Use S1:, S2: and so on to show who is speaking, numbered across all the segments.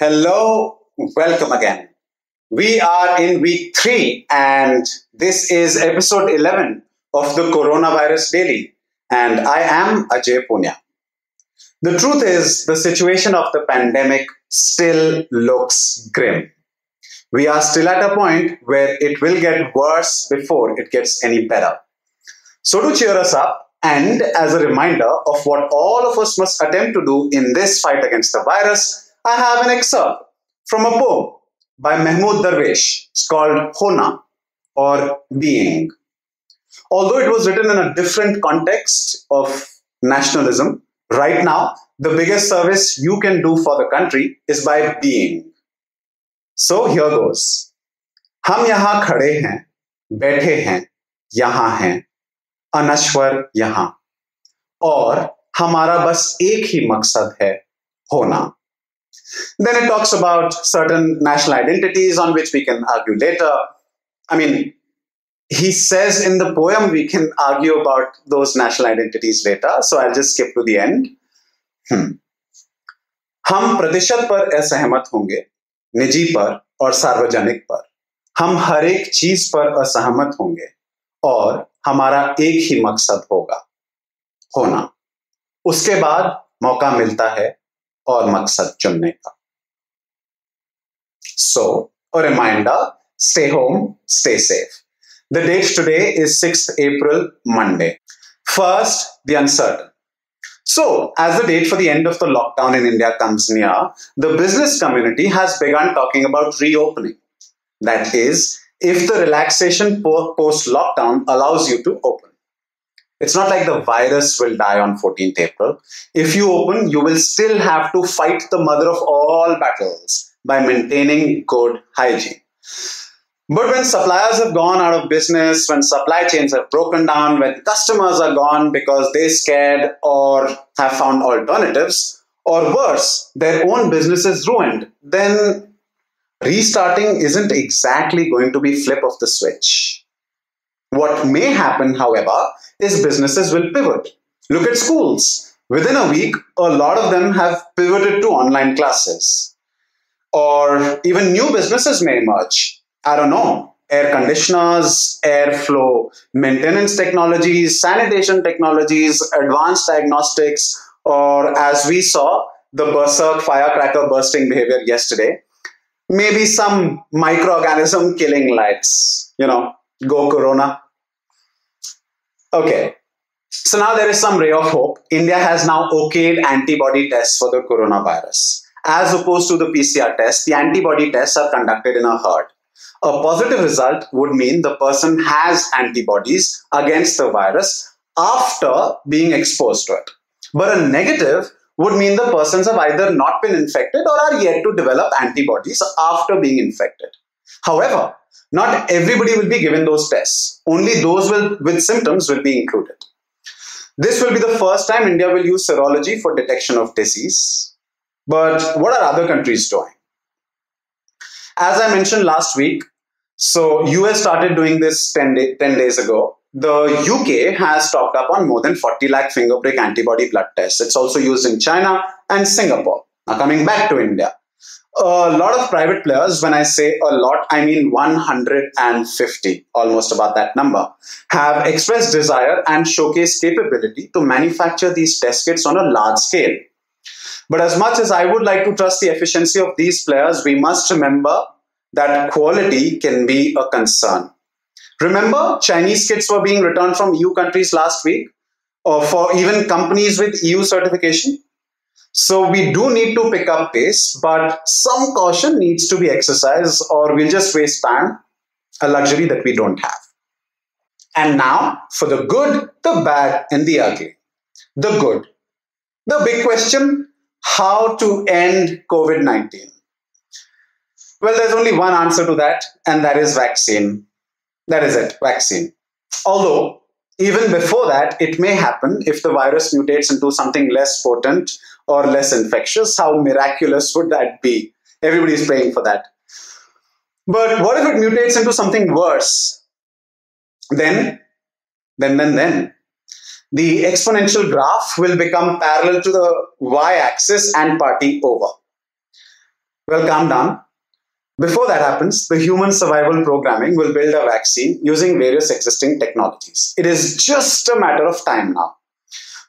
S1: Hello, welcome again. We are in week three, and this is episode 11 of the Coronavirus Daily. And I am Ajay Poonia. The truth is, the situation of the pandemic still looks grim. We are still at a point where it will get worse before it gets any better. So, to cheer us up, and as a reminder of what all of us must attempt to do in this fight against the virus, I have an excerpt from a poem by Mahmoud Darwish. It's called Hona or Being. Although it was written in a different context of nationalism, right now, the biggest service you can do for the country is by being. So here goes. हम यहाँ खड़े हैं बैठे हैं यहाँ हैं अनश्वर यहाँ और हमारा बस एक ही मकसद है होना then it talks about certain national identities on which we can argue later. I mean, he says in the poem we can argue about those national identities later, so I'll just skip to the end. Hmm. हम प्रतिशत पर असहमत होंगे निजी पर और सार्वजनिक पर हम हर एक चीज़ पर असहमत होंगे और हमारा एक ही मकसद होगा होना उसके बाद मौका मिलता है और मकसद चुनने का सो a reminder stay home stay safe the date today is 6th april monday first the uncertain so as the date for the end of the lockdown in india comes near the business community has begun talking about reopening that is if the relaxation post lockdown allows you to open it's not like the virus will die on 14th April. If you open, you will still have to fight the mother of all battles by maintaining good hygiene. But when suppliers have gone out of business, when supply chains have broken down, when customers are gone because they scared or have found alternatives, or worse, their own business is ruined, then restarting isn't exactly going to be flip of the switch. What may happen, however, is businesses will pivot. Look at schools. Within a week, a lot of them have pivoted to online classes. Or even new businesses may emerge. I don't know. Air conditioners, airflow, maintenance technologies, sanitation technologies, advanced diagnostics, or as we saw, the berserk firecracker bursting behavior yesterday, maybe some microorganism killing lights. You know, go corona. Okay. So now there is some ray of hope. India has now okayed antibody tests for the coronavirus. As opposed to the PCR test, the antibody tests are conducted in a herd. A positive result would mean the person has antibodies against the virus after being exposed to it. But a negative would mean the persons have either not been infected or are yet to develop antibodies after being infected. However, not everybody will be given those tests. Only those will, with symptoms will be included. This will be the first time India will use serology for detection of disease. But what are other countries doing? As I mentioned last week, so US started doing this 10, day, 10 days ago. The UK has stocked up on more than 40 lakh finger prick antibody blood tests. It's also used in China and Singapore. Now coming back to India a lot of private players, when I say a lot, I mean 150, almost about that number, have expressed desire and showcase capability to manufacture these test kits on a large scale. But as much as I would like to trust the efficiency of these players, we must remember that quality can be a concern. Remember, Chinese kits were being returned from EU countries last week, or for even companies with EU certification. So we do need to pick up pace, but some caution needs to be exercised or we'll just waste time, a luxury that we don't have. And now for the good, the bad, and the ugly. The good. The big question how to end COVID 19? Well, there's only one answer to that, and that is vaccine. That is it, vaccine. Although, even before that, it may happen if the virus mutates into something less potent or less infectious. How miraculous would that be? Everybody's praying for that. But what if it mutates into something worse? Then, then, then, then, the exponential graph will become parallel to the y axis and party over. Well, calm down. Before that happens, the human survival programming will build a vaccine using various existing technologies. It is just a matter of time now.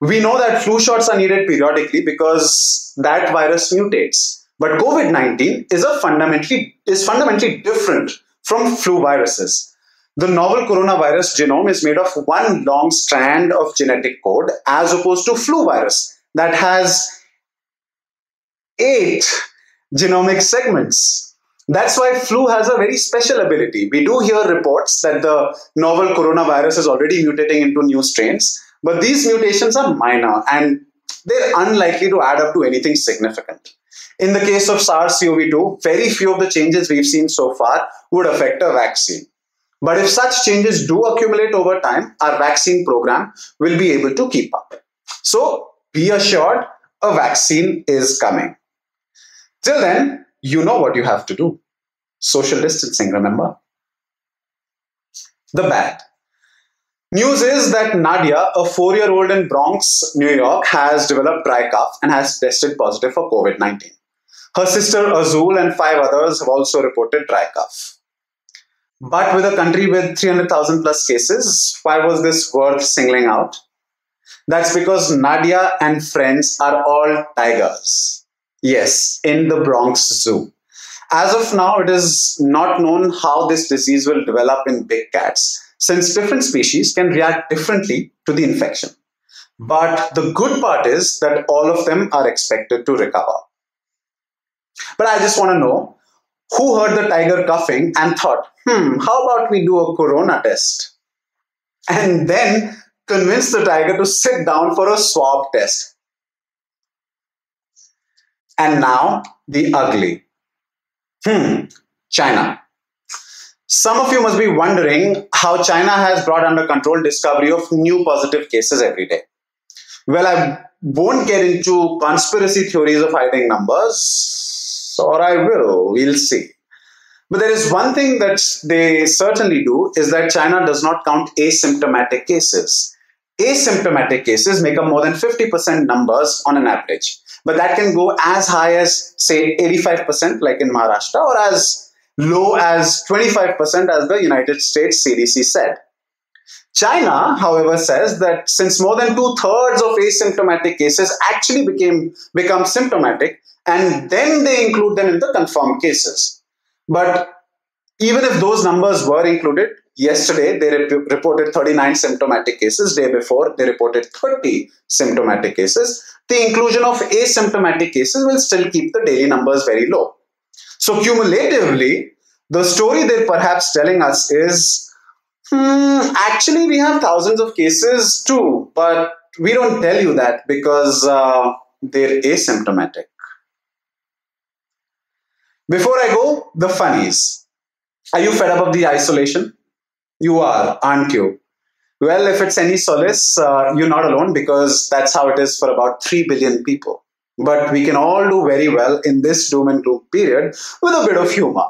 S1: We know that flu shots are needed periodically because that virus mutates. But COVID-19 is a fundamentally is fundamentally different from flu viruses. The novel coronavirus genome is made of one long strand of genetic code as opposed to flu virus that has eight genomic segments. That's why flu has a very special ability. We do hear reports that the novel coronavirus is already mutating into new strains, but these mutations are minor and they're unlikely to add up to anything significant. In the case of SARS CoV 2, very few of the changes we've seen so far would affect a vaccine. But if such changes do accumulate over time, our vaccine program will be able to keep up. So be assured a vaccine is coming. Till then, you know what you have to do. Social distancing, remember? The bad. News is that Nadia, a four year old in Bronx, New York, has developed dry cough and has tested positive for COVID 19. Her sister Azul and five others have also reported dry cough. But with a country with 300,000 plus cases, why was this worth singling out? That's because Nadia and friends are all tigers. Yes, in the Bronx Zoo. As of now, it is not known how this disease will develop in big cats, since different species can react differently to the infection. But the good part is that all of them are expected to recover. But I just want to know who heard the tiger coughing and thought, hmm, how about we do a corona test? And then convince the tiger to sit down for a swab test. And now the ugly. Hmm, China. Some of you must be wondering how China has brought under control discovery of new positive cases every day. Well, I won't get into conspiracy theories of hiding numbers, or I will, we'll see. But there is one thing that they certainly do is that China does not count asymptomatic cases. Asymptomatic cases make up more than 50% numbers on an average. But that can go as high as say 85% like in maharashtra or as low as 25% as the united states cdc said. China however says that since more than two-thirds of asymptomatic cases actually became become symptomatic and then they include them in the confirmed cases. But even if those numbers were included Yesterday, they rep- reported 39 symptomatic cases. Day before, they reported 30 symptomatic cases. The inclusion of asymptomatic cases will still keep the daily numbers very low. So, cumulatively, the story they're perhaps telling us is hmm, actually, we have thousands of cases too, but we don't tell you that because uh, they're asymptomatic. Before I go, the funnies. Are you fed up of the isolation? You are, aren't you? Well, if it's any solace, uh, you're not alone because that's how it is for about 3 billion people. But we can all do very well in this doom and gloom period with a bit of humor.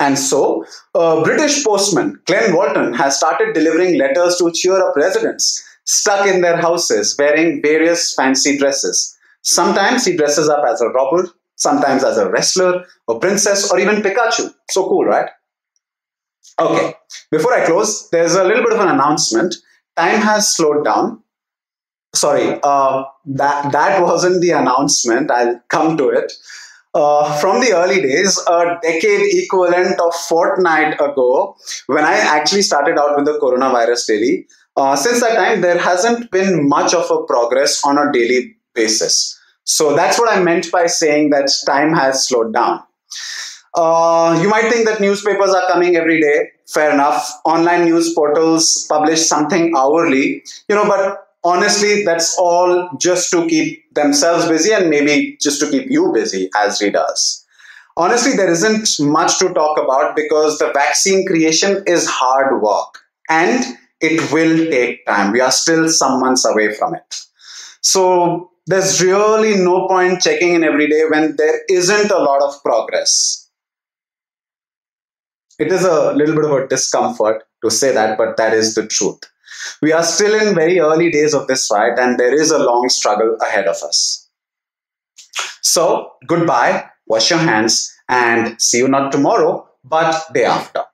S1: And so, a British postman, Glenn Walton, has started delivering letters to cheer up residents stuck in their houses wearing various fancy dresses. Sometimes he dresses up as a robber, sometimes as a wrestler, a princess, or even Pikachu. So cool, right? Okay, before I close, there's a little bit of an announcement. Time has slowed down. Sorry, uh, that, that wasn't the announcement. I'll come to it. Uh, from the early days, a decade equivalent of fortnight ago, when I actually started out with the coronavirus daily, uh, since that time, there hasn't been much of a progress on a daily basis. So that's what I meant by saying that time has slowed down. Uh, you might think that newspapers are coming every day. Fair enough. Online news portals publish something hourly, you know, but honestly, that's all just to keep themselves busy and maybe just to keep you busy as readers. Honestly, there isn't much to talk about because the vaccine creation is hard work and it will take time. We are still some months away from it. So there's really no point checking in every day when there isn't a lot of progress it is a little bit of a discomfort to say that, but that is the truth. We are still in very early days of this fight, and there is a long struggle ahead of us. So, goodbye, wash your hands, and see you not tomorrow, but day after.